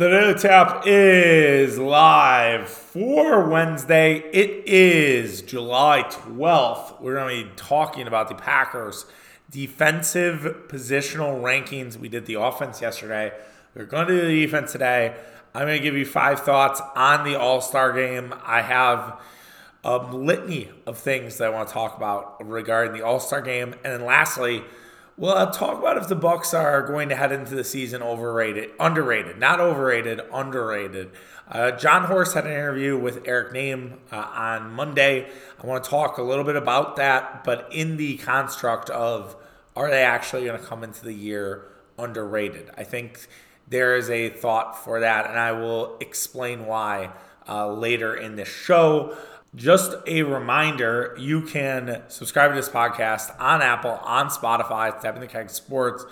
The Daily Tap is live for Wednesday. It is July 12th. We're going to be talking about the Packers' defensive positional rankings. We did the offense yesterday. We're going to do the defense today. I'm going to give you five thoughts on the All Star game. I have a litany of things that I want to talk about regarding the All Star game. And then lastly, well, I'll talk about if the Bucks are going to head into the season overrated, underrated, not overrated, underrated. Uh, Jon Horst had an interview with Eric Nehm uh, on Monday. I want to talk a little bit about that, but in the construct of are they actually going to come into the year underrated? I think there is a thought for that, and I will explain why uh, later in the show. Just a reminder, you can subscribe to this podcast on Apple, on Spotify, Tapping the Keg Sports,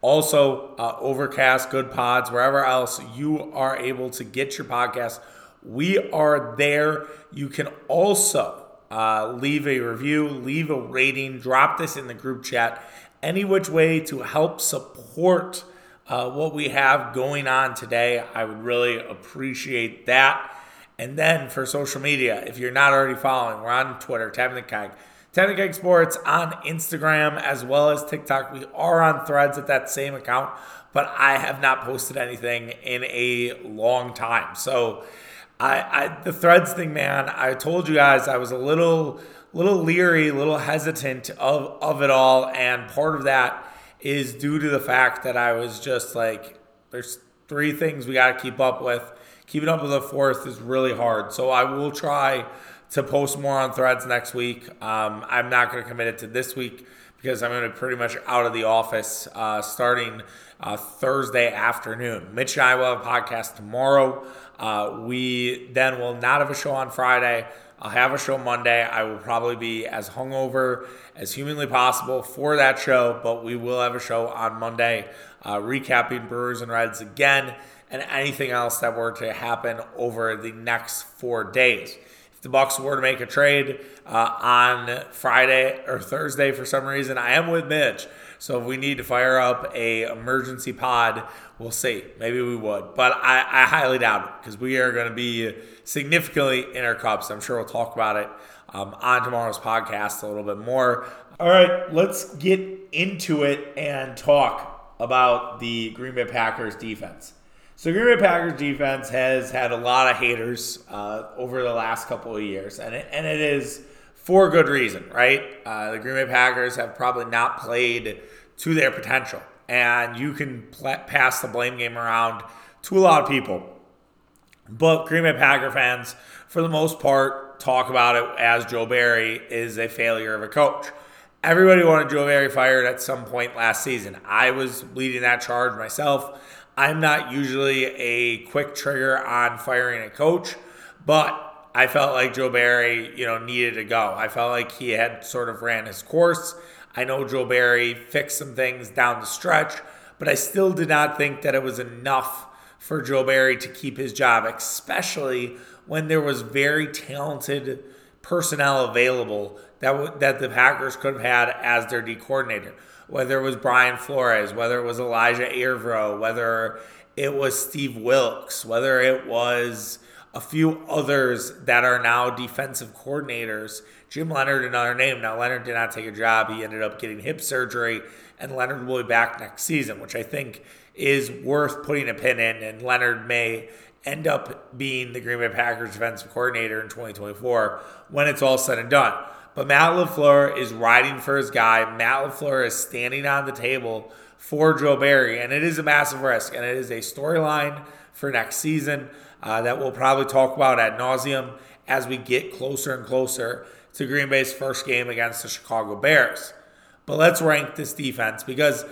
also uh, Overcast, Good Pods, wherever else you are able to get your podcast. We are there. You can also uh, leave a review, leave a rating, drop this in the group chat, any which way to help support uh, what we have going on today. I would really appreciate that. And then for social media, if you're not already following, we're on Twitter, Tapping the Keg. Tapping the Keg Sports on Instagram as well as TikTok. We are on threads at that same account, but I have not posted anything in a long time. So I, I the threads thing, man, I told you guys I was a little little leery, little hesitant of, of it all. And part of that is due to the fact that I was just like, there's three things we got to keep up with keeping up with the fourth is really hard. So I will try to post more on threads next week. Um, I'm not going to commit it to this week because I'm going to be pretty much out of the office uh, starting uh, Thursday afternoon. Mitch and I will have a podcast tomorrow. Uh, we then will not have a show on Friday. I'll have a show Monday. I will probably be as hungover as humanly possible for that show, but we will have a show on Monday uh, recapping Brewers and Reds again and anything else that were to happen over the next four days. If the Bucks were to make a trade uh, on Friday or Thursday for some reason, I am with Mitch. So if we need to fire up a emergency pod, we'll see. Maybe we would, but I, I highly doubt it because we are going to be significantly in our cups. I'm sure we'll talk about it um, on tomorrow's podcast a little bit more. All right, let's get into it and talk about the Green Bay Packers defense. So Green Bay Packers defense has had a lot of haters uh, over the last couple of years, and it, and it is for good reason, right? Uh, the Green Bay Packers have probably not played to their potential, and you can pl- pass the blame game around to a lot of people. But Green Bay Packer fans, for the most part, talk about it as Joe Barry is a failure of a coach. Everybody wanted Joe Barry fired at some point last season. I was leading that charge myself. I'm not usually a quick trigger on firing a coach, but I felt like Joe Barry, you know, needed to go. I felt like he had sort of ran his course. I know Joe Barry fixed some things down the stretch, but I still did not think that it was enough for Joe Barry to keep his job, especially when there was very talented personnel available that w- that the Packers could have had as their D coordinator whether it was Brian Flores, whether it was Ejiro Evero, whether it was Steve Wilks, whether it was a few others that are now defensive coordinators. Jim Leonhard, another name. Now, Leonhard did not take a job. He ended up getting hip surgery, and Leonhard will be back next season, which I think is worth putting a pin in. And Leonhard may end up being the Green Bay Packers defensive coordinator in 2024 when it's all said and done. But Matt LaFleur is riding for his guy. Matt LaFleur is standing on the table for Joe Barry, and it is a massive risk, and it is a storyline for next season uh, that we'll probably talk about ad nauseum as we get closer and closer to Green Bay's first game against the Chicago Bears. But let's rank this defense because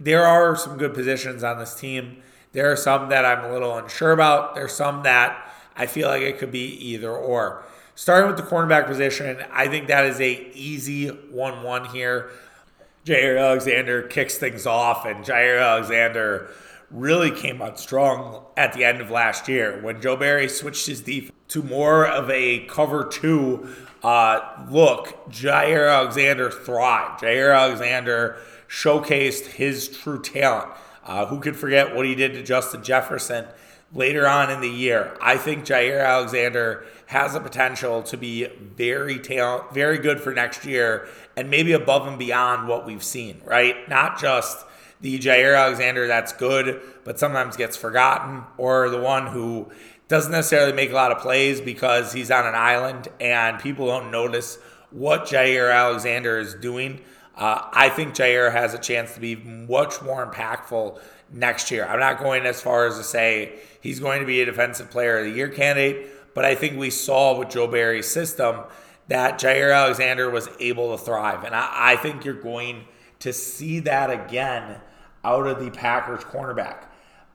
there are some good positions on this team. There are some that I'm a little unsure about. There's some that I feel like it could be either or. Starting with the cornerback position, I think that is a easy 1-1 here. Jaire Alexander kicks things off, and Jaire Alexander really came out strong at the end of last year when Joe Barry switched his defense to more of a cover two uh, look. Jaire Alexander thrived. Jaire Alexander showcased his true talent. Uh, who could forget what he did to Justin Jefferson later on in the year. I think Jaire Alexander has the potential to be very talent, very good for next year, and maybe above and beyond what we've seen. Right? Not just the Jaire Alexander that's good, but sometimes gets forgotten, or the one who doesn't necessarily make a lot of plays because he's on an island and people don't notice what Jaire Alexander is doing. Uh, I think Jaire has a chance to be much more impactful next year. I'm not going as far as to say he's going to be a defensive player of the year candidate, but I think we saw with Joe Barry's system that Jaire Alexander was able to thrive. And I, I think you're going to see that again out of the Packers cornerback.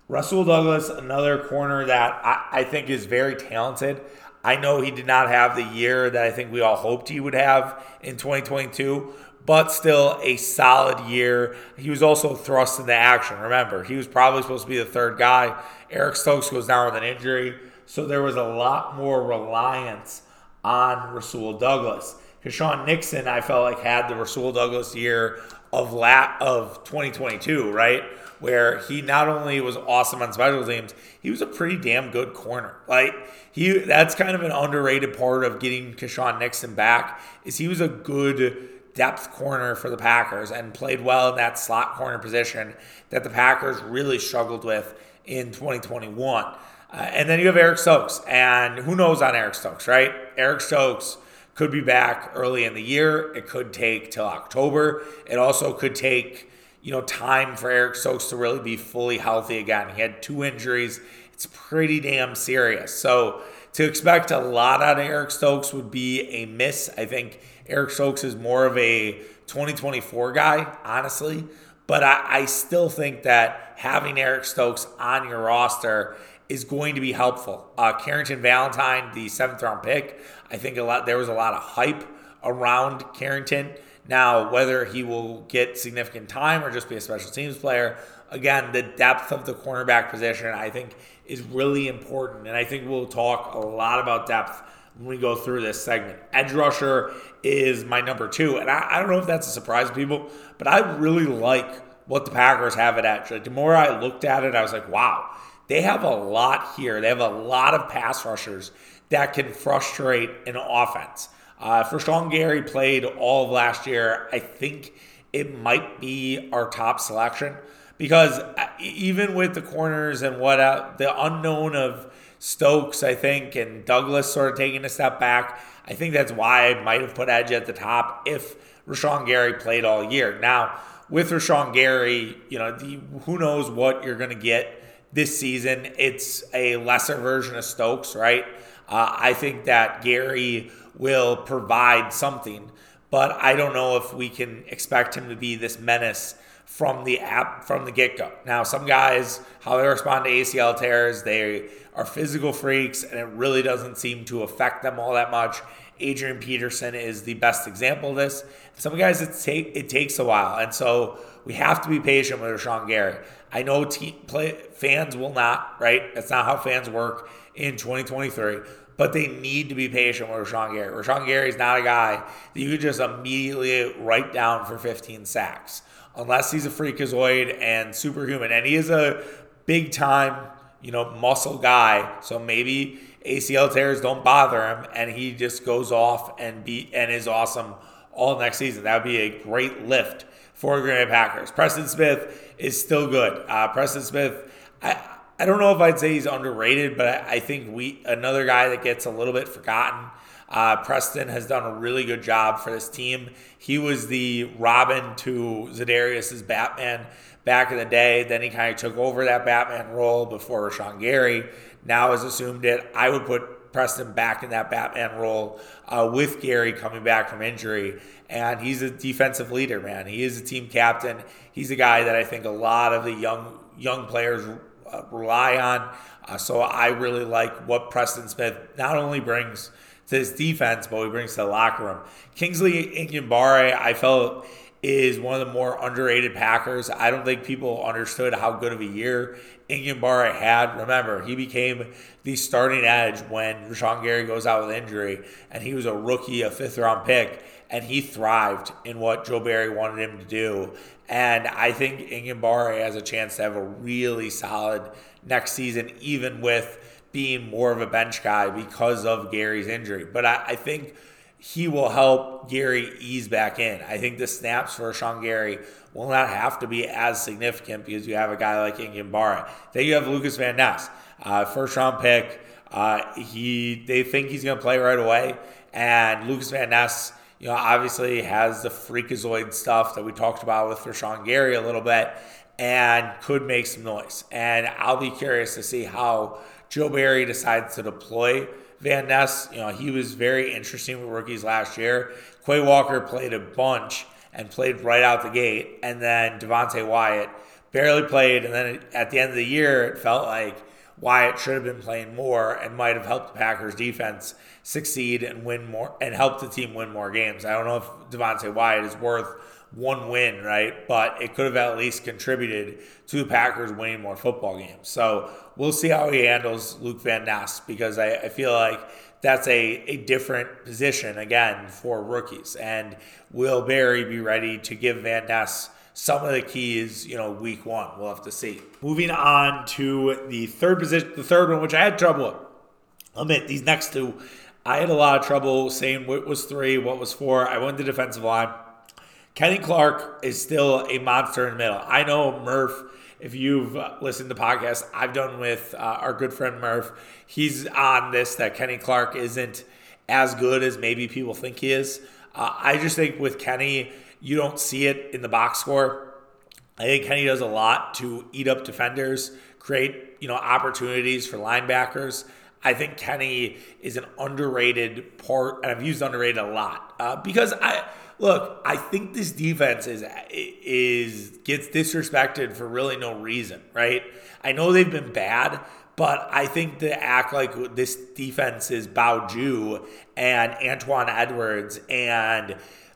Rasul Douglas, another corner that I, I, think is very talented. I know he did not have the year that I think we all hoped he would have in 2022, but still a solid year. He was also thrust into action. Remember, he was probably supposed to be the third guy. Eric Stokes goes down with an injury, so there was a lot more reliance on Rasul Douglas. Keisean Nixon, I felt like had the Rasul Douglas year of lat of 2022, right? Where he not only was awesome on special teams, he was a pretty damn good corner. Like he, that's kind of an underrated part of getting Keisean Nixon back. Is he was a good depth corner for the Packers and played well in that slot corner position that the Packers really struggled with in 2021. Uh, and then you have Eric Stokes, and who knows on Eric Stokes, right? Eric Stokes could be back early in the year. It could take till October. It also could take, you know, time for Eric Stokes to really be fully healthy again. He had two injuries. It's pretty damn serious. So to expect a lot out of Eric Stokes would be a miss. I think Eric Stokes is more of a 2024 guy, honestly. But I, I still think that having Eric Stokes on your roster is going to be helpful. Uh, Carrington Valentine, the seventh round pick, I think a lot there was a lot of hype around Carrington. Now, whether he will get significant time or just be a special teams player, again, the depth of the cornerback position, I think, is really important. And I think we'll talk a lot about depth when we go through this segment. Edge rusher is my number two. And I, I don't know if that's a surprise to people, but I really like what the Packers have at edge. Like, the more I looked at it, I was like, wow, they have a lot here. They have a lot of pass rushers that can frustrate an offense. Uh, for Sean Gary played all of last year, I think it might be our top selection because uh, even with the corners and what uh, the unknown of Stokes, I think, and Douglas sort of taking a step back, I think that's why I might have put Edge at the top if Rashan Gary played all year. Now, with Rashan Gary, you know, the, who knows what you're going to get this season. It's a lesser version of Stokes, right? Uh, I think that Gary will provide something, but I don't know if we can expect him to be this menace from the app from the get go. Now, some guys, how they respond to ACL tears, they are physical freaks, and it really doesn't seem to affect them all that much. Adrian Peterson is the best example of this. Some guys, it take it takes a while, and so we have to be patient with Rashan Gary. I know team play, fans will not, right? That's not how fans work in 2023. But they need to be patient with Rashan Gary. Rashan Gary is not a guy that you could just immediately write down for 15 sacks, unless he's a freakazoid and superhuman. And he is a big time, you know, muscle guy. So maybe ACL tears don't bother him, and he just goes off and be and is awesome all next season. That would be a great lift for Green Bay Packers. Preston Smith is still good. Uh, Preston Smith, I I don't know if I'd say he's underrated, but I, I think we another guy that gets a little bit forgotten. Uh, Preston has done a really good job for this team. He was the Robin to Za'Darius's Batman back in the day. Then he kind of took over that Batman role before Rashan Gary now has assumed it. I would put Preston back in that Batman role uh, with Gary coming back from injury. And he's a defensive leader, man. He is a team captain. He's a guy that I think a lot of the young young players uh, rely on. Uh, so I really like what Preston Smith not only brings to his defense, but he brings to the locker room. Kingsley Enagbare, I felt is one of the more underrated Packers. I don't think people understood how good of a year Enagbare had. Remember, he became the starting edge when Rashan Gary goes out with injury, and he was a rookie, a fifth round pick. and he thrived in what Joe Barry wanted him to do. And I think Enagbare has a chance to have a really solid next season, even with being more of a bench guy because of Gary's injury. But I, I think he will help Gary ease back in. I think the snaps for Sean Gary will not have to be as significant because you have a guy like Enagbare. Then you have Lucas Van Ness, uh, first round pick. Uh, he they think he's going to play right away, and Lucas Van Ness, you know, obviously has the freakazoid stuff that we talked about with Rashan Gary a little bit, and could make some noise. And I'll be curious to see how Joe Barry decides to deploy Van Ness. You know, he was very interesting with rookies last year. Quay Walker played a bunch and played right out the gate, and then Devonte Wyatt barely played, and then at the end of the year, it felt like Wyatt should have been playing more and might have helped the Packers defense succeed and win more and help the team win more games. I don't know if Devonte Wyatt is worth one win, right? But it could have at least contributed to the Packers winning more football games. So we'll see how he handles Luke Van Ness because I, I feel like that's a, a different position again for rookies. And will Barry be ready to give Van Ness some of the keys, you know, week one. We'll have to see. Moving on to the third position, the third one, which I had trouble with. I'll admit these next two, I had a lot of trouble saying what was three, what was four. I went to defensive line. Kenny Clark is still a monster in the middle. I know Murph. If you've listened to podcasts I've done with uh, our good friend Murph, he's on this that Kenny Clark isn't as good as maybe people think he is. Uh, I just think with Kenny, you don't see it in the box score. I think Kenny does a lot to eat up defenders, create you know opportunities for linebackers. I think Kenny is an underrated part, and I've used underrated a lot uh, because I look. I think this defense is is gets disrespected for really no reason, right? I know they've been bad, but I think to act like this defense is Bao and Antoine Edwards and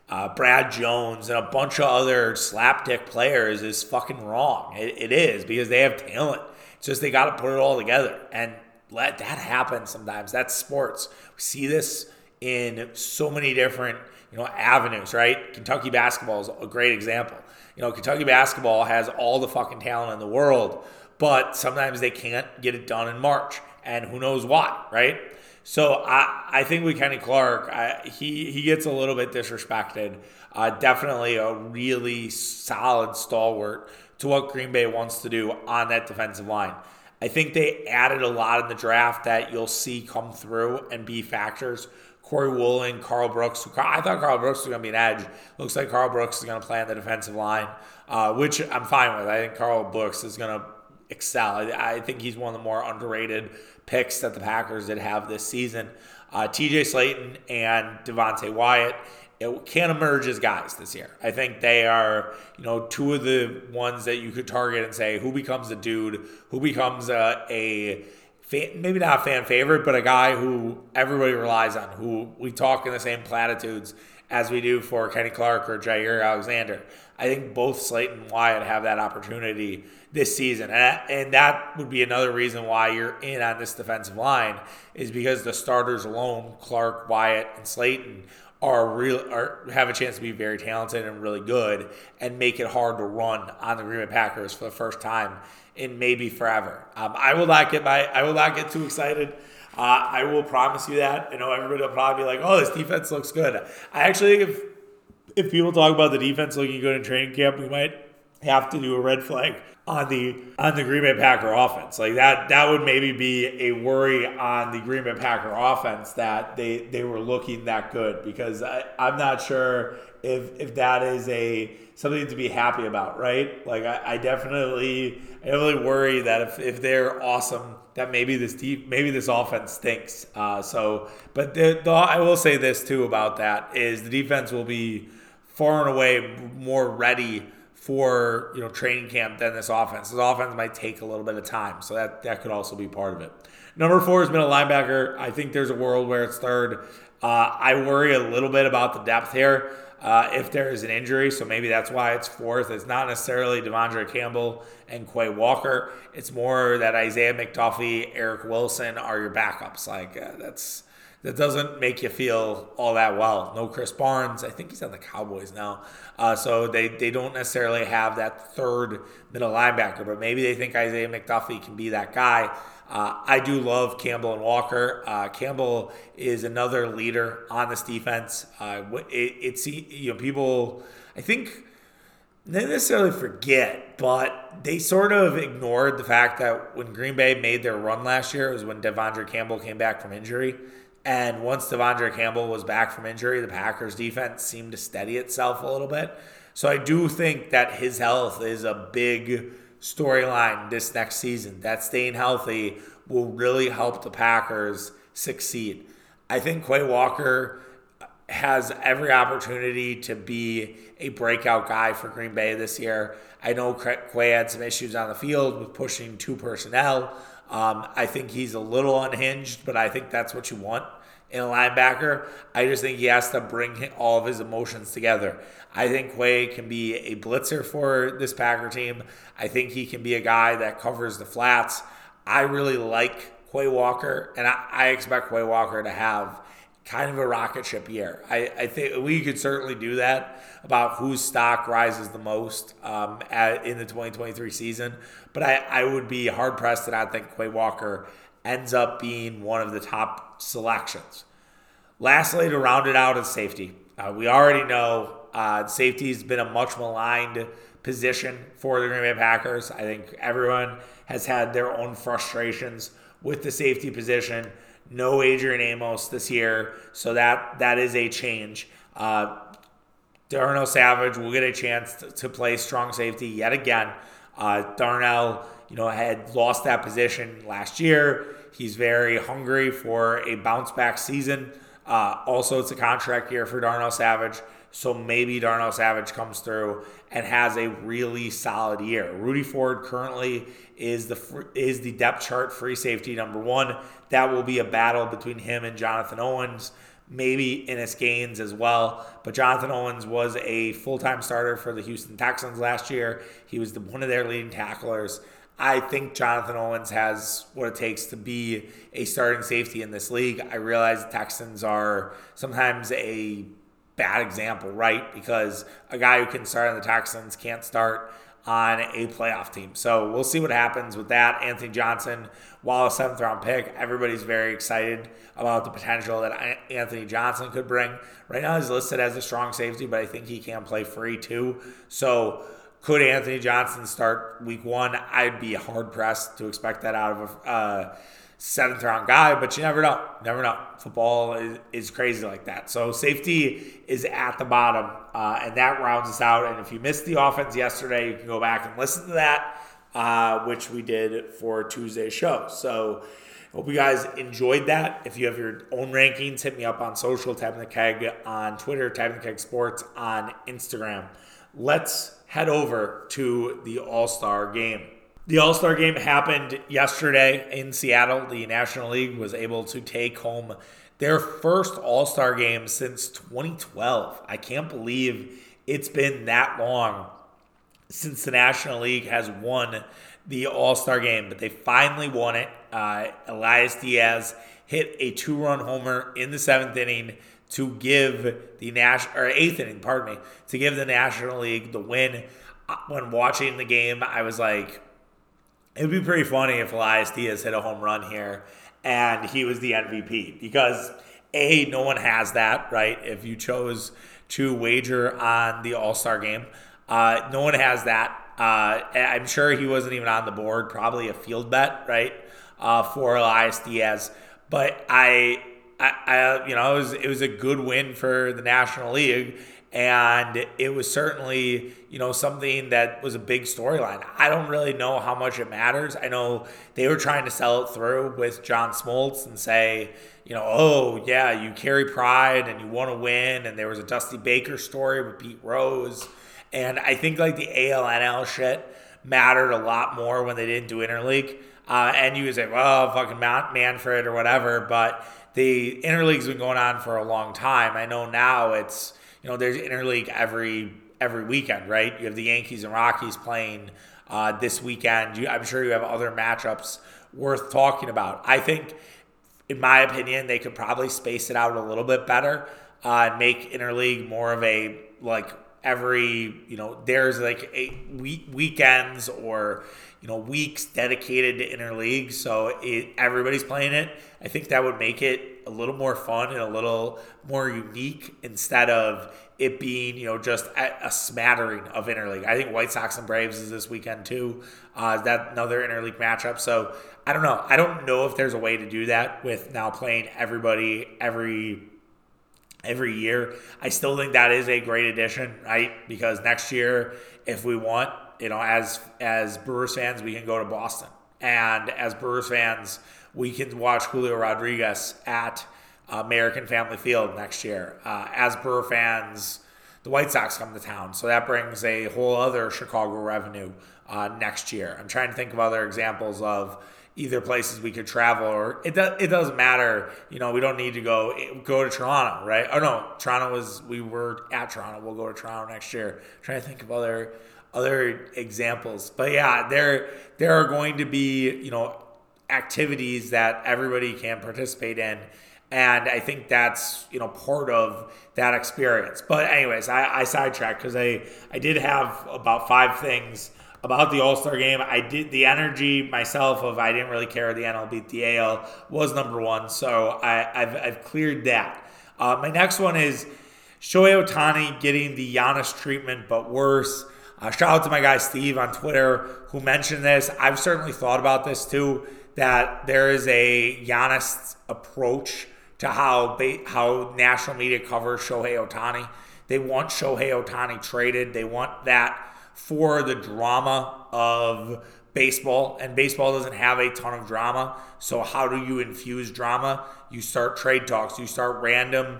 uh, Brad Jones and a bunch of other slapdick players is fucking wrong. It, it is because they have talent. It's just they got to put it all together and let that happen sometimes. That's sports. We see this in so many different you know avenues, right? Kentucky basketball is a great example. You know, Kentucky basketball has all the fucking talent in the world, but sometimes they can't get it done in March, and who knows why, right? So I, I think with Kenny Clark, I, he he gets a little bit disrespected. Uh, definitely a really solid stalwart to what Green Bay wants to do on that defensive line. I think they added a lot in the draft that you'll see come through and be factors. Colby Wooden, Karl Brooks. I thought Karl Brooks was going to be an edge. Looks like Karl Brooks is going to play on the defensive line, uh, which I'm fine with. I think Karl Brooks is going to excel. I, I, think he's one of the more underrated picks that the Packers did have this season. Uh, TJ Slaton and Devonte Wyatt it can emerge as guys this year. I think they are, you know, two of the ones that you could target and say who becomes a dude, who becomes a, a fan, maybe not a fan favorite, but a guy who everybody relies on, who we talk in the same platitudes as we do for Kenny Clark or Jaire Alexander. I think both Slaton and Wyatt have that opportunity this season. And that would be another reason why you're in on this defensive line is because the starters alone, Clark, Wyatt, and Slaton, are real are have a chance to be very talented and really good and make it hard to run on the Green Bay Packers for the first time in maybe forever. Um, I will not get my I will not get too excited. Uh, I will promise you that. I know everybody will probably be like, "Oh, this defense looks good." I actually think if if people talk about the defense looking good in training camp, we might have to do a red flag on the on the Green Bay Packer offense. Like that that would maybe be a worry on the Green Bay Packer offense that they they were looking that good because I, I'm not sure if if that is a something to be happy about, right? Like I, I definitely I definitely worry that if, if they're awesome, that maybe this deep maybe this offense stinks. Uh, so, but the, the, I will say this too about that is the defense will be far and away more ready for you know training camp than this offense. This offense might take a little bit of time, so that that could also be part of it. Number four is middle linebacker. I think there's a world where it's third. Uh, I worry a little bit about the depth here. Uh, if there is an injury, so maybe that's why it's fourth. It's not necessarily De'Vondre Campbell and Quay Walker. It's more that Isaiah McDuffie, Eric Wilson are your backups. Like uh, that's that doesn't make you feel all that well. No Krys Barnes. I think he's on the Cowboys now. Uh, so they, they don't necessarily have that third middle linebacker, but maybe they think Isaiah McDuffie can be that guy. Uh, I do love Campbell and Walker. Uh, Campbell is another leader on this defense. Uh, it, it's you know people. I think they necessarily forget, but they sort of ignored the fact that when Green Bay made their run last year, it was when De'Vondre Campbell came back from injury. And once De'Vondre Campbell was back from injury, the Packers defense seemed to steady itself a little bit. So I do think that his health is a big storyline this next season. That staying healthy will really help the Packers succeed. I think Quay Walker has every opportunity to be a breakout guy for Green Bay this year. I know Quay had some issues on the field with pushing two personnel. Um, I think he's a little unhinged, but I think that's what you want in a linebacker. I just think he has to bring all of his emotions together. I think Quay can be a blitzer for this Packer team. I think he can be a guy that covers the flats. I really like Quay Walker, and I, I expect Quay Walker to have kind of a rocket ship year. I, I think we could certainly do that about whose stock rises the most um, at, in the 2023 season. But I, I would be hard pressed to not think Quay Walker ends up being one of the top selections. Lastly, to round it out is safety. Uh, we already know uh, safety has been a much maligned position for the Green Bay Packers. I think everyone has had their own frustrations with the safety position. No Adrian Amos this year, so that that is a change. Uh, Darnell Savage will get a chance to, to play strong safety yet again. Uh, Darnell, you know, had lost that position last year. He's very hungry for a bounce back season. Uh, also, it's a contract year for Darnell Savage. So maybe Darnell Savage comes through and has a really solid year. Rudy Ford currently is the is the depth chart free safety number one. That will be a battle between him and Jonathan Owens, maybe Innis Gaines as well. But Jonathan Owens was a full time starter for the Houston Texans last year. He was the, one of their leading tacklers. I think Jonathan Owens has what it takes to be a starting safety in this league. I realize the Texans are sometimes a bad example, right? Because a guy who can start on the Texans can't start on a playoff team. So we'll see what happens with that. Anthony Johnson, while a seventh round pick, everybody's very excited about the potential that Anthony Johnson could bring. Right now, he's listed as a strong safety, but I think he can play free too. So could Anthony Johnson start week one? I'd be hard pressed to expect that out of a. Uh, seventh round guy, but you never know. Never know. Football is, is crazy like that. So safety is at the bottom, uh, and that rounds us out. And if you missed the offense yesterday, you can go back and listen to that, uh, which we did for Tuesday's show. So hope you guys enjoyed that. If you have your own rankings, hit me up on social, Tapping the Keg on Twitter, Tapping the Keg Sports on Instagram. Let's head over to the All Star game. The All Star game happened yesterday in Seattle. The National League was able to take home their first All Star game since 2012. I can't believe it's been that long since the National League has won the All Star game, but they finally won it. Uh, Elias Diaz hit a two run homer in the seventh inning to give the national or eighth inning, pardon me, to give the National League the win. Uh, when watching the game, I was like, it would be pretty funny if Elias Diaz hit a home run here and he was the MVP because a no one has that right. If you chose to wager on the All Star game, uh, no one has that. Uh, I'm sure he wasn't even on the board. Probably a field bet, right, uh, for Elias Diaz. But I, I, I, you know, it was it was a good win for the National League, and it was certainly you know something that was a big storyline. I don't really know how much it matters. I know they were trying to sell it through with john smoltz and say you know oh yeah you carry pride and you want to win. And there was a dusty baker story with pete rose. And i think like the alnl shit mattered a lot more when they didn't do interleague. Uh, and you would say well fucking Mount manfred or whatever but the interleague's been going on for a long time. I know now it's you know, there's interleague every every weekend, right? You have the Yankees and Rockies playing uh, this weekend. You, I'm sure you have other matchups worth talking about. I think in my opinion, they could probably space it out a little bit better uh, and make interleague more of a like every you know there's like eight week weekends or you know weeks dedicated to interleague so it, everybody's playing it i think that would make it a little more fun and a little more unique instead of it being you know just a, smattering of interleague i think white sox and braves is this weekend too. Uh, that another interleague matchup? So i don't know. I don't know if there's a way to do that with now playing everybody every every year. I still think that is a great addition, right? Because next year, if we want, you know, as as Brewers fans, we can go to Boston, and as Brewers fans, we can watch Julio Rodriguez at American Family Field next year. Uh, as Brewer fans, the White Sox come to town, so that brings a whole other Chicago revenue uh, next year. I'm trying to think of other examples of either places we could travel or it does it doesn't matter. You know we don't need to go go to Toronto right? Oh no Toronto was we were at Toronto. We'll go to Toronto next year. I'm trying to think of other other examples. But yeah there there are going to be you know activities that everybody can participate in and I think that's you know part of that experience but anyways I, I sidetracked because I I did have about five things about the All Star game. I did the energy myself of I didn't really care the NL beat the AL was number one, so I, have I've cleared that. Uh, my next one is Shohei Ohtani getting the Giannis treatment, but worse. Uh, shout out to my guy Steve on Twitter who mentioned this. I've certainly thought about this too. That there is a Giannis approach to how how national media covers Shohei Ohtani. They want Shohei Ohtani traded. They want that for the drama of baseball, and baseball doesn't have a ton of drama. So, how do you infuse drama? You start trade talks, you start random,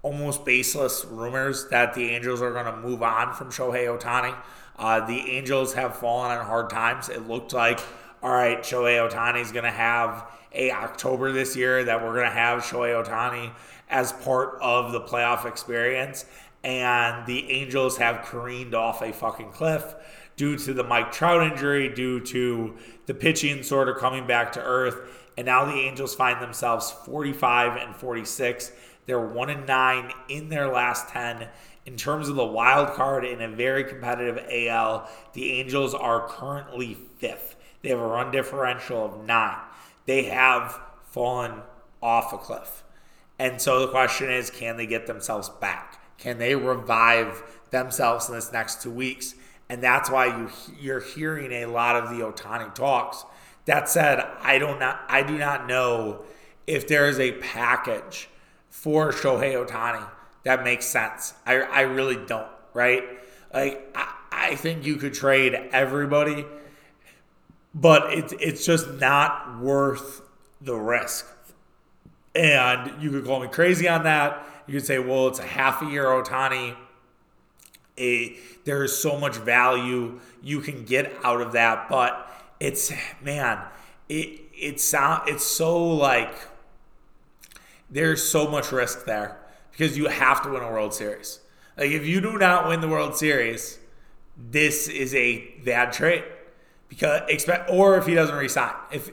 almost baseless rumors that the Angels are going to move on from Shohei Ohtani. Uh, the Angels have fallen on hard times. It looked like, all right, Shohei Ohtani is going to have a October this year that we're going to have Shohei Ohtani as part of the playoff experience and the Angels have careened off a fucking cliff due to the Mike Trout injury, due to the pitching sort of coming back to earth. And now the Angels find themselves 45 and 46. They're 1 and 9 in their last 10. In terms of the wild card in a very competitive AL, the Angels are currently fifth. They have a run differential of nine. They have fallen off a cliff. And so the question is can they get themselves back? Can they revive themselves in this next two weeks? And that's why you you're hearing a lot of the Ohtani talks. That said, I don't not I do not know if there is a package for Shohei Ohtani that makes sense. I I really don't, right? Like I, I think you could trade everybody, but it's it's just not worth the risk. And you could call me crazy on that. You could say, well, it's a half a year Ohtani. there is so much value you can get out of that, but it's man, it it sound it's so like there's so much risk there because you have to win a World Series. Like if you do not win the World Series, this is a bad trade because expect or if he doesn't resign. If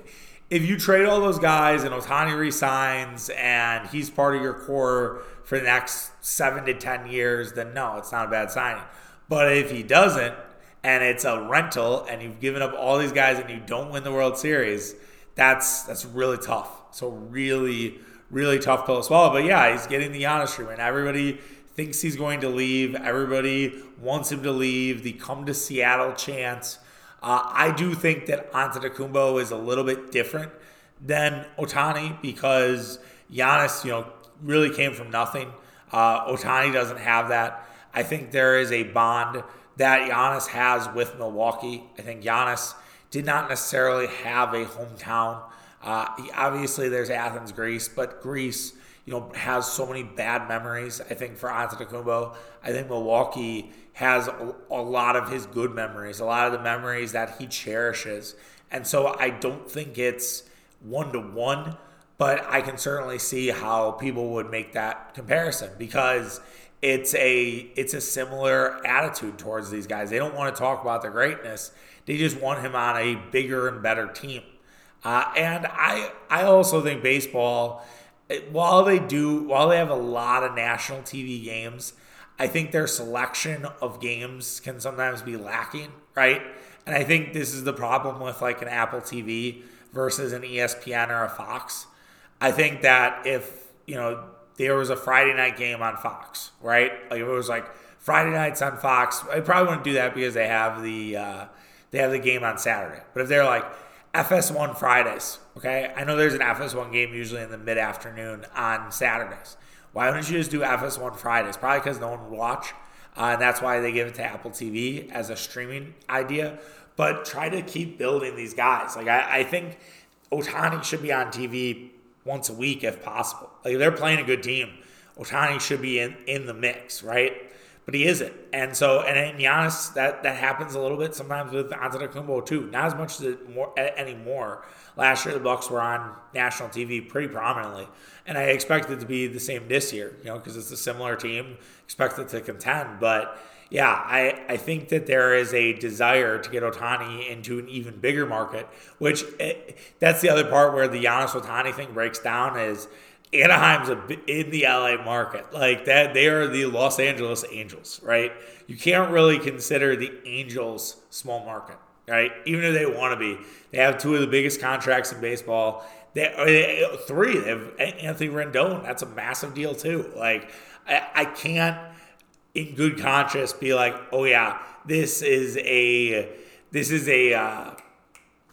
if you trade all those guys and Ohtani resigns and he's part of your core for the next seven to 10 years, then no, it's not a bad signing. But if he doesn't, and it's a rental, and you've given up all these guys and you don't win the World Series, that's that's really tough. So really, really tough pill to swallow. But yeah, he's getting the Giannis treatment. Everybody thinks he's going to leave. Everybody wants him to leave. The come to Seattle chance. Uh, I do think that Antetokounmpo is a little bit different than Ohtani because Giannis, you know, really came from nothing. Uh, Ohtani doesn't have that. I think there is a bond that Giannis has with Milwaukee. I think Giannis did not necessarily have a hometown. Uh, obviously, there's Athens, Greece, but Greece, you know, has so many bad memories. I think for Antetokounmpo, I think Milwaukee has a, lot of his good memories, a lot of the memories that he cherishes, and so I don't think it's one to one but I can certainly see how people would make that comparison because it's a it's a similar attitude towards these guys. They don't want to talk about their greatness. They just want him on a bigger and better team. Uh, and I I also think baseball, while they do while they have a lot of national TV games, I think their selection of games can sometimes be lacking, right? And I think this is the problem with like an Apple TV versus an ESPN or a Fox. I think that if, you know, there was a Friday night game on Fox, right? Like if it was like Friday nights on Fox, I probably wouldn't do that because they have the uh, they have the game on Saturday. But if they're like FS1 Fridays, okay, I know there's an FS1 game usually in the mid afternoon on Saturdays. Why don't you just do FS1 Fridays? Probably because no one would watch. Uh, and that's why they give it to Apple TV as a streaming idea. But try to keep building these guys. Like, I, I think Ohtani should be on TV once a week if possible. Like, they're playing a good team. Ohtani should be in, in the mix, right? But he isn't. And so, and in Giannis, that, that happens a little bit sometimes with Antetokounmpo too. Not as much as it more, anymore. Last year, the Bucks were on national TV pretty prominently, and I expect it to be the same this year. You know, because it's a similar team, expect it to contend. But yeah, I, I think that there is a desire to get Ohtani into an even bigger market, which it, eh, that's the other part where the Giannis Ohtani thing breaks down is Anaheim's a, in the LA market. Like that, they are the Los Angeles Angels, right? You can't really consider the Angels small market right? Even if they want to be, they have two of the biggest contracts in baseball. They, three. They have Anthony Rendon. That's a massive deal too. Like I, I can't, in good conscience, be like, oh yeah, this is a this is a uh,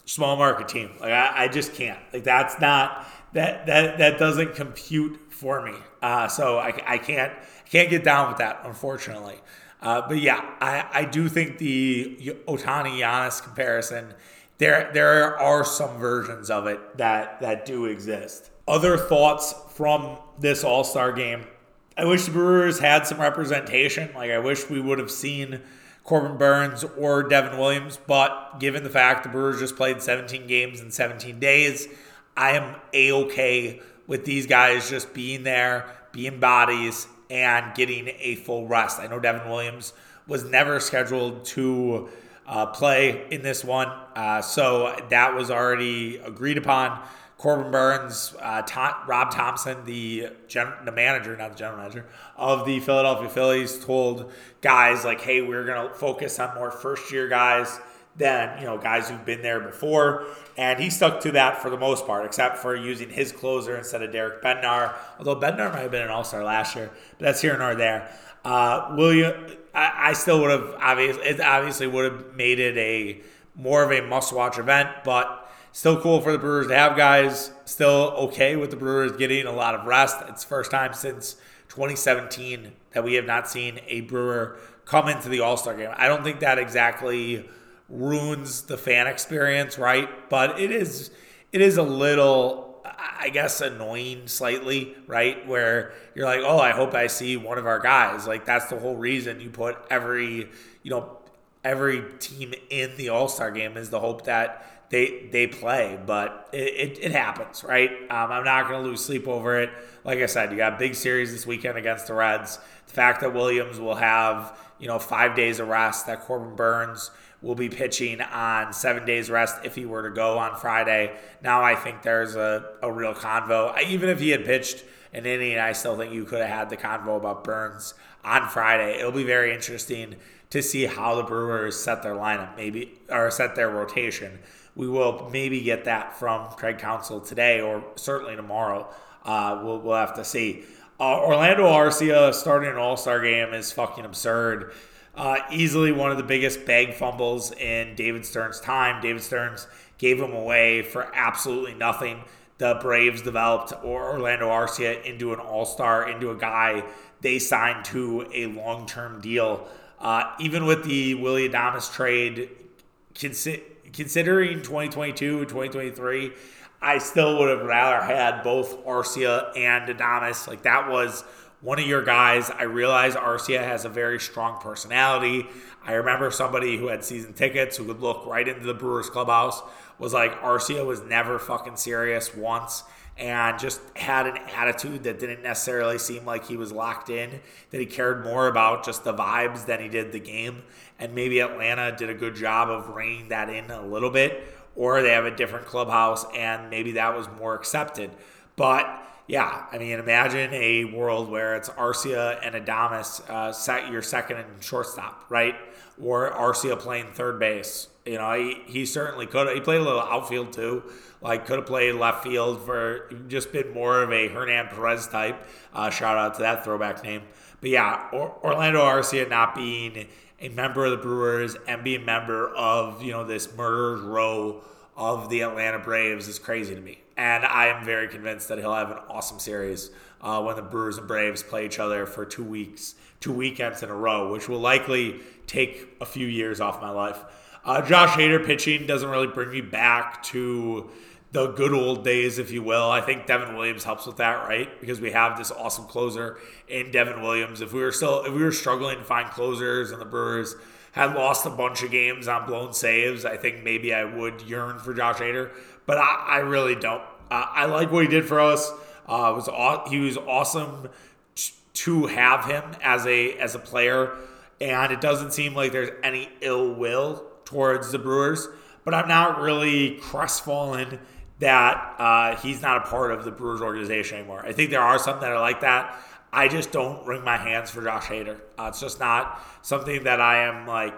small market team. Like I, I just can't. Like that's not that that that doesn't compute for me. Uh, so I, I can't can't get down with that, unfortunately. Uh, but yeah, I, I do think the Ohtani Giannis comparison, there there are some versions of it that that do exist. Other thoughts from this All Star game. I wish the Brewers had some representation. Like I wish we would have seen Corbin Burnes or Devin Williams, but given the fact the Brewers just played 17 games in 17 days, I am a okay with these guys just being there, being bodies, and getting a full rest. I know Devin Williams was never scheduled to uh, play in this one, uh, so that was already agreed upon. Corbin Burnes, uh, Tom, Rob Thompson, the gen- the manager, not the general manager of the Philadelphia Phillies, told guys like, "Hey, we're gonna focus on more first year guys." than you know guys who've been there before. And he stuck to that for the most part, except for using his closer instead of Derek Bednar. Although Bednar might have been an All Star last year, but that's here nor there. Uh, William, I, I still would have obviously it obviously would have made it a more of a must watch event, but still cool for the Brewers to have guys. Still okay with the Brewers getting a lot of rest. It's first time since 2017 that we have not seen a Brewer come into the All Star game. I don't think that exactly ruins the fan experience, right? But it is it is a little I guess annoying slightly, right? Where you're like, "Oh, I hope I see one of our guys." Like that's the whole reason you put every, you know, every team in the All-Star game is the hope that they they play, but it, it, it happens, right? Um, I'm not going to lose sleep over it. Like I said, you got big series this weekend against the Reds. The fact that Williams will have you know five days of rest, that Corbin Burnes will be pitching on seven days rest if he were to go on Friday. Now I think there's a, a real convo. Even if he had pitched an inning, I still think you could have had the convo about Burnes on Friday. It'll be very interesting to see how the Brewers set their lineup, maybe or set their rotation. We will maybe get that from Craig Counsell today or certainly tomorrow. Uh, we'll, we'll have to see. Uh, Orlando Arcia starting an All Star game is fucking absurd. Uh, easily one of the biggest bag fumbles in David Stearns' time. David Stearns gave him away for absolutely nothing. The Braves developed Orlando Arcia into an all star, into a guy they signed to a long term deal. Uh, even with the Willie Adames trade, consi- considering 2022 and 2023, I still would have rather had both Arcia and Adames. Like that was one of your guys. I realize Arcia has a very strong personality. I remember somebody who had season tickets who could look right into the Brewers clubhouse was like Arcia was never fucking serious once and just had an attitude that didn't necessarily seem like he was locked in, that he cared more about just the vibes than he did the game. And maybe Atlanta did a good job of reining that in a little bit or they have a different clubhouse and maybe that was more accepted. But yeah, I mean, imagine a world where it's Arcia and Adames, uh, set your second and shortstop, right? Or Arcia playing third base. You know, he, he certainly could. He played a little outfield too. Like, could have played left field for just been more of a Hernan Perez type. Uh, shout out to that throwback name. But yeah, or, Orlando Arcia not being a member of the Brewers and being a member of, you know, this murderer's row of the Atlanta Braves is crazy to me. And I am very convinced that he'll have an awesome series uh, when the Brewers and Braves play each other for two weeks, two weekends in a row, which will likely take a few years off my life. Uh, Josh Hader pitching doesn't really bring me back to the good old days, if you will. I think Devin Williams helps with that, right? Because we have this awesome closer in Devin Williams. If we were still, if we were struggling to find closers and the Brewers had lost a bunch of games on blown saves, I think maybe I would yearn for Josh Hader, but I, I really don't. Uh, I like what he did for us. Uh, was aw- he was awesome t- to have him as a as a player, and it doesn't seem like there's any ill will towards the Brewers. But I'm not really crestfallen that uh, he's not a part of the Brewers organization anymore. I think there are some that are like that. I just don't wring my hands for Josh Hader. Uh, it's just not something that I am like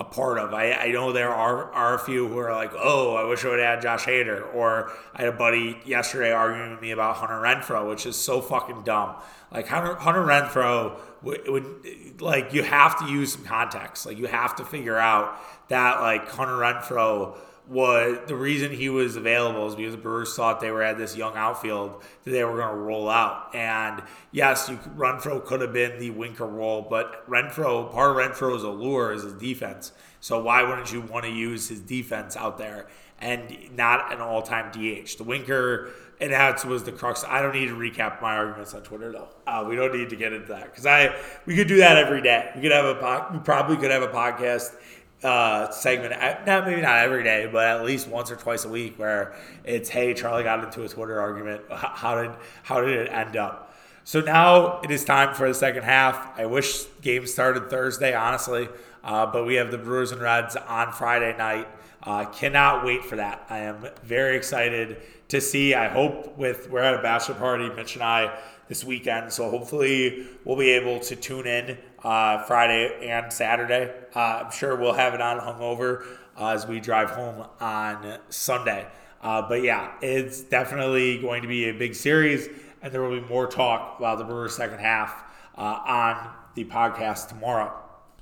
a part of. I, I know there are, are a few who are like, oh, I wish I would have Josh Hader. Or I had a buddy yesterday arguing with me about Hunter Renfroe, which is so fucking dumb. Like Hunter, Hunter Renfroe would, would like you have to use some context. Like you have to figure out that like Hunter Renfroe was the reason he was available is because the Brewers thought they were at this young outfield that they were going to roll out. And yes, you Renfroe could have been the Winker role, but Renfroe, part of Renfroe's allure is his defense. So why wouldn't you want to use his defense out there and not an all-time DH? The Winker and that was the crux. I don't need to recap my arguments on Twitter though. Uh, we don't need to get into that because I we could do that every day. We could have a we probably could have a podcast uh, segment, not maybe not every day, but at least once or twice a week, where it's hey, Charlie got into a Twitter argument. How did how did it end up? So now it is time for the second half. I wish games started Thursday, honestly, uh, but we have the Brewers and Reds on Friday night. Uh, cannot wait for that. I am very excited to see. I hope with we're at a bachelor party, Mitch and I this weekend, so hopefully we'll be able to tune in uh, Friday and Saturday. Uh, I'm sure we'll have it on hungover uh, as we drive home on Sunday. Uh, but yeah, it's definitely going to be a big series, and there will be more talk about the Brewers' second half uh, on the podcast tomorrow.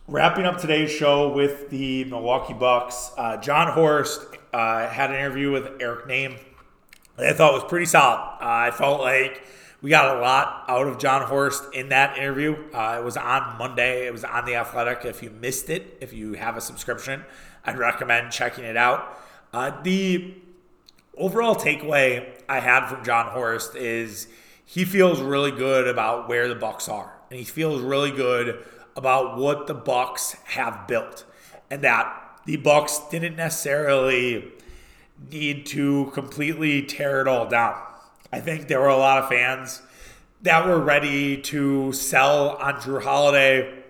Wrapping up today's show with the Milwaukee Bucks, uh, Jon Horst had an interview with Eric Nehm that I thought was pretty solid. I felt like we got a lot out of Jon Horst in that interview. Uh, it was on Monday. It was on The Athletic. If you missed it, if you have a subscription, I'd recommend checking it out. Uh, the overall takeaway I had from Jon Horst is he feels really good about where the Bucks are, and he feels really good about what the Bucks have built, and that the Bucks didn't necessarily need to completely tear it all down I think there were a lot of fans that were ready to sell on Jrue Holiday,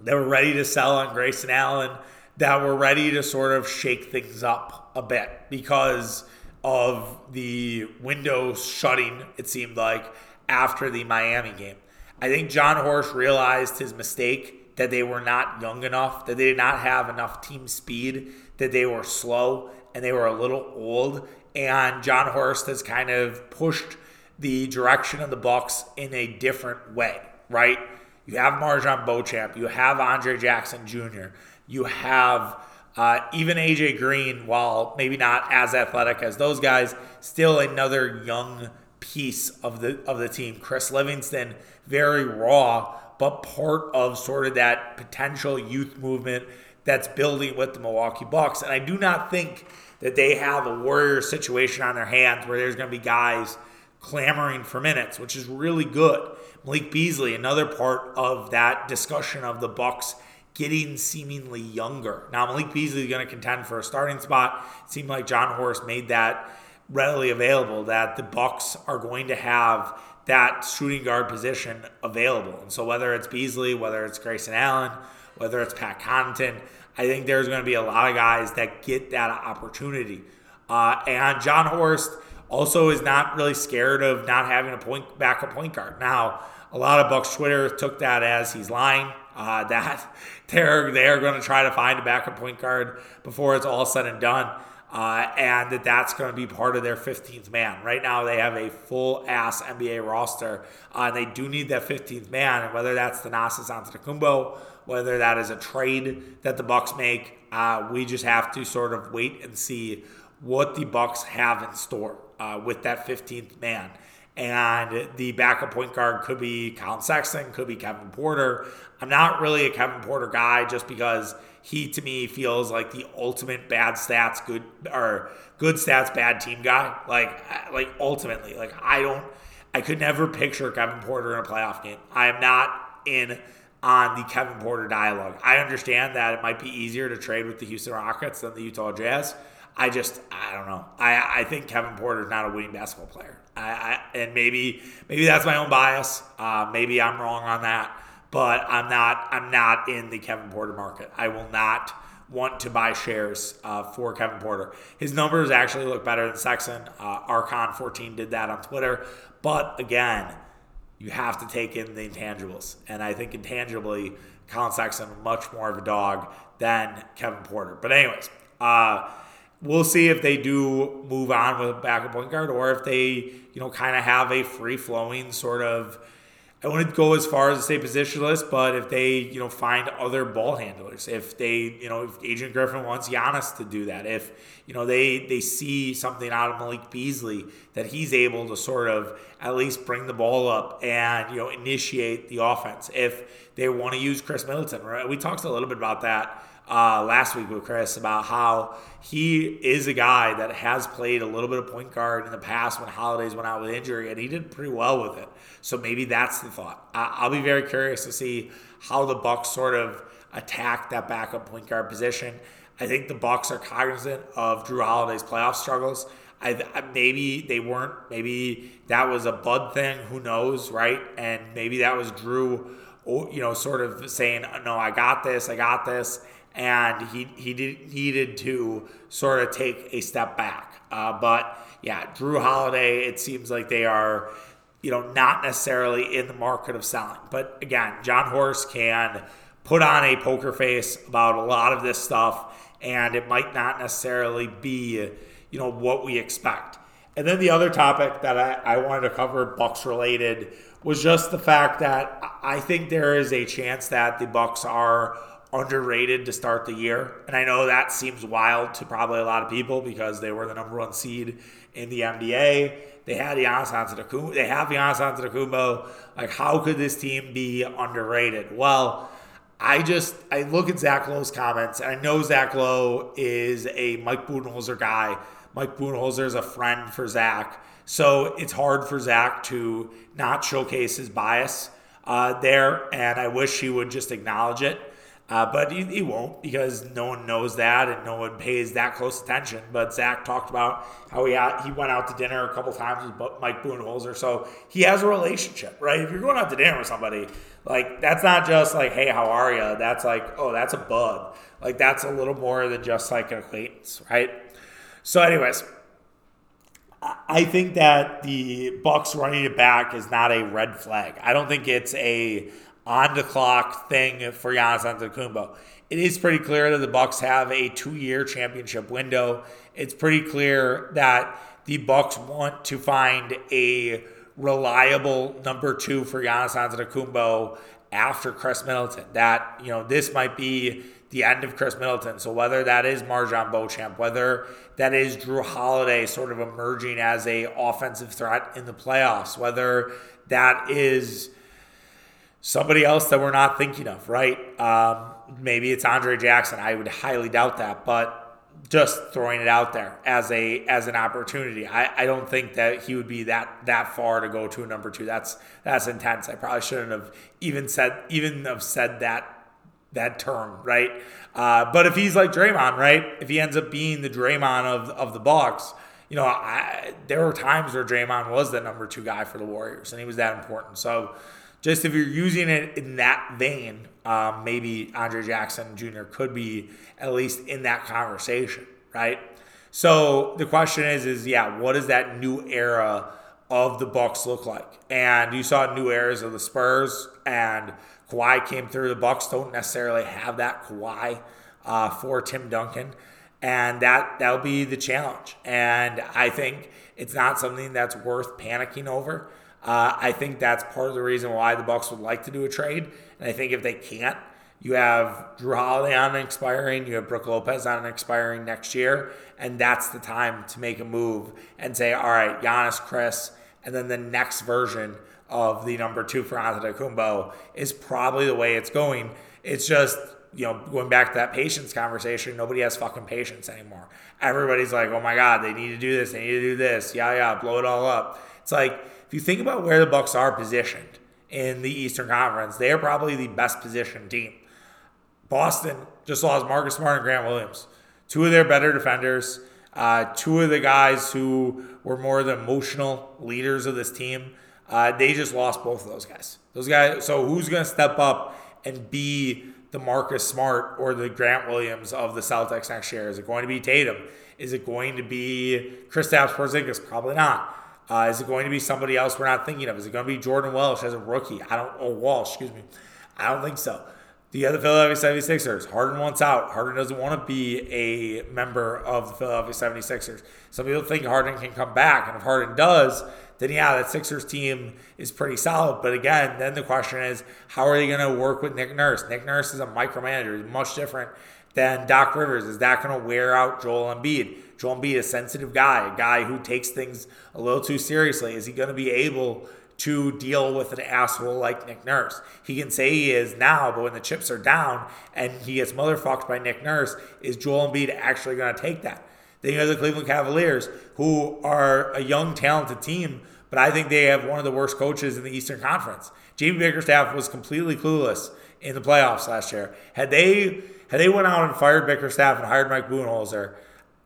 that were ready to sell on Grayson Allen, that were ready to sort of shake things up a bit because of the window shutting, it seemed like, after the Miami game. I think Jon Horst realized his mistake that they were not young enough, that they did not have enough team speed, that they were slow and they were a little old and Jon Horst has kind of pushed the direction of the Bucks in a different way, right? You have MarJon Beauchamp, you have Andre Jackson Jr., you have uh, even AJ Green, while maybe not as athletic as those guys, still another young piece of the of the team. Chris Livingston, very raw, but part of sort of that potential youth movement that's building with the Milwaukee Bucks. And I do not think that they have a warrior situation on their hands where there's going to be guys clamoring for minutes, which is really good. Malik Beasley, another part of that discussion of the Bucks getting seemingly younger. Now Malik Beasley is going to contend for a starting spot. It seemed like Jon Horst made that readily available that the Bucks are going to have that shooting guard position available. And so whether it's Beasley, whether it's Grayson Allen, whether it's Pat Connaughton, I think there's going to be a lot of guys that get that opportunity. Uh, and Jon Horst also is not really scared of not having a point backup point guard. Now, a lot of Bucks Twitter took that as he's lying. Uh, that they're they're going to try to find a backup point guard before it's all said and done, uh, and that that's going to be part of their 15th man. Right now, they have a full ass NBA roster, uh, and they do need that 15th man. And whether that's the Thanasis Antetokounmpo, whether that is a trade that the Bucks make, uh, we just have to sort of wait and see what the Bucks have in store uh, with that 15th man. And the backup point guard could be Collin Sexton, could be Kevin Porter. I'm not really a Kevin Porter guy just because he to me feels like the ultimate bad stats, good or good stats, bad team guy. Like like ultimately, like I don't I could never picture Kevin Porter in a playoff game. I am not in on the Kevin Porter dialogue. I understand that it might be easier to trade with the Houston Rockets than the Utah Jazz. I just I don't know. I I think Kevin Porter is not a winning basketball player. I, I and maybe maybe that's my own bias. Uh, maybe I'm wrong on that, but I'm not I'm not in the Kevin Porter market. I will not want to buy shares uh, for Kevin Porter. His numbers actually look better than Sexton. Uh, Archon14 did that on Twitter, but again, you have to take in the intangibles, and I think intangibly, Collin Sexton much more of a dog than Kevin Porter. But anyways. Uh, we'll see if they do move on with a backup point guard or if they, you know, kind of have a free flowing sort of. I wouldn't go as far as to say positionless, but if they, you know, find other ball handlers, if they, you know, if Adrian Griffin wants Giannis to do that, if, you know, they they see something out of Malik Beasley that he's able to sort of at least bring the ball up and, you know, initiate the offense. If they want to use Khris Middleton, right? We talked a little bit about that uh, last week with Chris about how he is a guy that has played a little bit of point guard in the past when Holidays went out with injury, and he did pretty well with it. So maybe that's the thought. I- will be very curious to see how the Bucks sort of attack that backup point guard position. I think the Bucks are cognizant of Jrue Holiday's playoff struggles. I, maybe they weren't. Maybe that was a Bud thing. Who knows, right? And maybe that was Jrue, you know, sort of saying, "No, I got this. I got this." And he he did, needed to sort of take a step back. Uh, but yeah, Jrue Holiday, it seems like they are, you know, not necessarily in the market of selling. But again, Jon Horst can put on a poker face about a lot of this stuff, and it might not necessarily be, you know, what we expect. And then the other topic that I, I wanted to cover, Bucks related, was just the fact that I think there is a chance that the Bucks are underrated to start the year. And I know that seems wild to probably a lot of people because they were the number one seed in the NBA. They had Giannis Antetokounmpo. They have Giannis Antetokounmpo. Like, how could this team be underrated? Well, I just I look at Zach Lowe's comments. And I know Zach Lowe is a Mike Budenholzer guy. Mike Budenholzer is a friend for Zach, so it's hard for Zach to not showcase his bias uh, there. And I wish he would just acknowledge it. Uh, but he, he, won't because no one knows that and no one pays that close attention. But Zach talked about how he had, he went out to dinner a couple times with Mike Budenholzer, so he has a relationship, right? If you're going out to dinner with somebody, like that's not just like, hey, how are you? That's like, oh, that's a bud. Like that's a little more than just like an acquaintance, right? So, anyways, I think that the Bucks running it back is not a red flag. I don't think it's a on the clock thing for Giannis Antetokounmpo. It is pretty clear that the Bucks have a two-year championship window. It's pretty clear that the Bucks want to find a reliable number two for Giannis Antetokounmpo after Khris Middleton. That you know this might be the end of Khris Middleton. So whether that is MarJon Beauchamp, whether that is Jrue Holiday sort of emerging as a offensive threat in the playoffs, whether that is somebody else that we're not thinking of, right? Um, maybe it's Andre Jackson. I would highly doubt that, but just throwing it out there as a as an opportunity. I, I don't think that he would be that that far to go to a number two. That's that's intense. I probably shouldn't have even said even have said that that term, right? Uh, but if he's like Draymond, right? If he ends up being the Draymond of of the Bucks, you know, I, there were times where Draymond was the number two guy for the Warriors, and he was that important. So just if you're using it in that vein, um, maybe Andre Jackson Jr. could be at least in that conversation, right? So the question is, is yeah, what does that new era of the Bucks look like? And you saw new eras of the Spurs, and Kawhi came through. The Bucks don't necessarily have that Kawhi uh, for Tim Duncan, and that that'll be the challenge. And I think it's not something that's worth panicking over. Uh, I think that's part of the reason why the Bucks would like to do a trade. And I think if they can't, you have Jrue Holiday on expiring, you have Brook Lopez on expiring next year, and that's the time to make a move and say, all right, Giannis, Khris, and then the next version of the number two for Antetokounmpo is probably the way it's going. It's just you know going back to that patience conversation. Nobody has fucking patience anymore. Everybody's like, oh my god, they need to do this, they need to do this, yeah, yeah, blow it all up. It's like you think about where the Bucks are positioned in the Eastern Conference, they are probably the best positioned team. Boston just lost Marcus Smart and Grant Williams, two of their better defenders, uh, two of the guys who were more the emotional leaders of this team. Uh, they just lost both of those guys. Those guys. So who's going to step up and be the Marcus Smart or the Grant Williams of the Celtics next year? Is it going to be Tatum? Is it going to be Kristaps Porzingis? Probably not. Uh, is it going to be somebody else we're not thinking of? Is it going to be Jordan Welsh as a rookie? I don't. Oh, Walsh, excuse me. I don't think so. The other Philadelphia 76ers, Harden wants out. Harden doesn't want to be a member of the Philadelphia 76ers. Some people think Harden can come back, and if Harden does, then yeah, that Sixers team is pretty solid. But again, then the question is, how are they going to work with Nick Nurse? Nick Nurse is a micromanager. He's much different than Doc Rivers. Is that going to wear out Joel Embiid? Joel Embiid, a sensitive guy, a guy who takes things a little too seriously. Is he going to be able to deal with an asshole like Nick Nurse. He can say he is now, but when the chips are down and he gets motherfucked by Nick Nurse, is Joel Embiid actually going to take that? Then you have the Cleveland Cavaliers, who are a young, talented team, but I think they have one of the worst coaches in the Eastern Conference. J.B. Bickerstaff was completely clueless in the playoffs last year. Had they had they went out and fired Bickerstaff and hired Mike Budenholzer,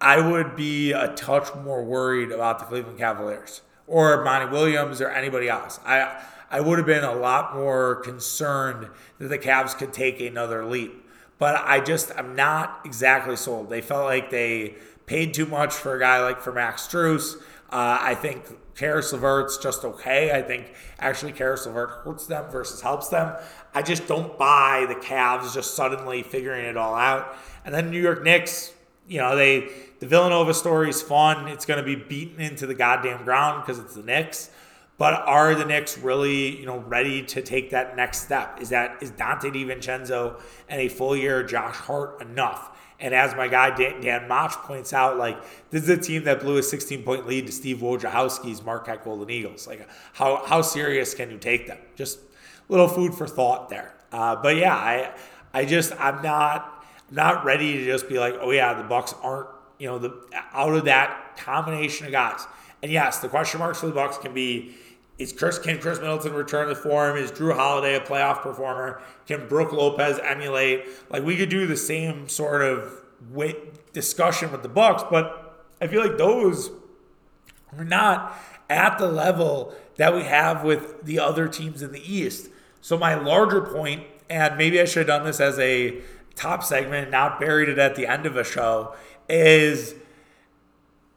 I would be a touch more worried about the Cleveland Cavaliers or Monty Williams or anybody else. I I would have been a lot more concerned that the Cavs could take another leap. But I just I'm not exactly sold. They felt like they paid too much for a guy like for Max Strus. Uh, I think Caris LeVert's just okay. I think actually Caris LeVert hurts them versus helps them. I just don't buy the Cavs just suddenly figuring it all out. And then New York Knicks, you know, they the Villanova story is fun. It's going to be beaten into the goddamn ground because it's the Knicks. But are the Knicks really, you know, ready to take that next step? Is that is Donte DiVincenzo and a full year Josh Hart enough? And as my guy Dan, Dan points out, like this is a team that blew a 16 point lead to Steve Wojciechowski's Marquette Golden Eagles. Like how how serious can you take them? Just little food for thought there. Uh, but yeah, I I just I'm not not ready to just be like, oh yeah, the Bucks aren't you know the out of that combination of guys. And yes, the question marks for the Bucks can be: Is Khris can Khris Middleton return to form? Is Jrue Holiday a playoff performer? Can Brook Lopez emulate? Like we could do the same sort of discussion with the Bucks, but I feel like those are not at the level that we have with the other teams in the East. So my larger point, and maybe I should have done this as a top segment, not buried it at the end of a show, is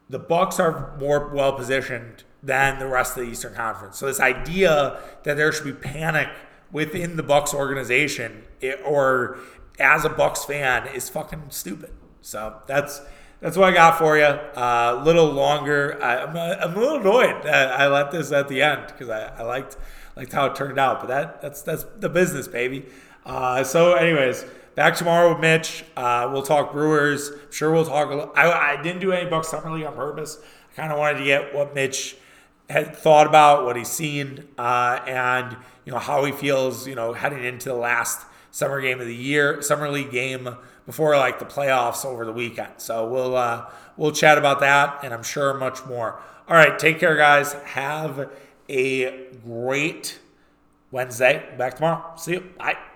the Bucks are more well positioned than the rest of the Eastern Conference. So this idea that there should be panic within the Bucks organization or as a Bucks fan is fucking stupid. So that's that's what I got for you. A uh, little longer. I, am a, I'm a little annoyed that I let this at the end because I, I liked liked how it turned out. But that that's that's the business, baby. Uh, so, anyways back tomorrow with Mitch. Uh, we'll talk Brewers. I'm sure we'll talk. A little, I, I didn't do any Bucks Summer League on purpose. I kind of wanted to get what Mitch had thought about, what he's seen, uh, and you know how he feels. You know, heading into the last summer game of the year, summer league game before like the playoffs over the weekend. So we'll uh, we'll chat about that, and I'm sure much more. All right, take care, guys. Have a great Wednesday. Back tomorrow. See you. Bye.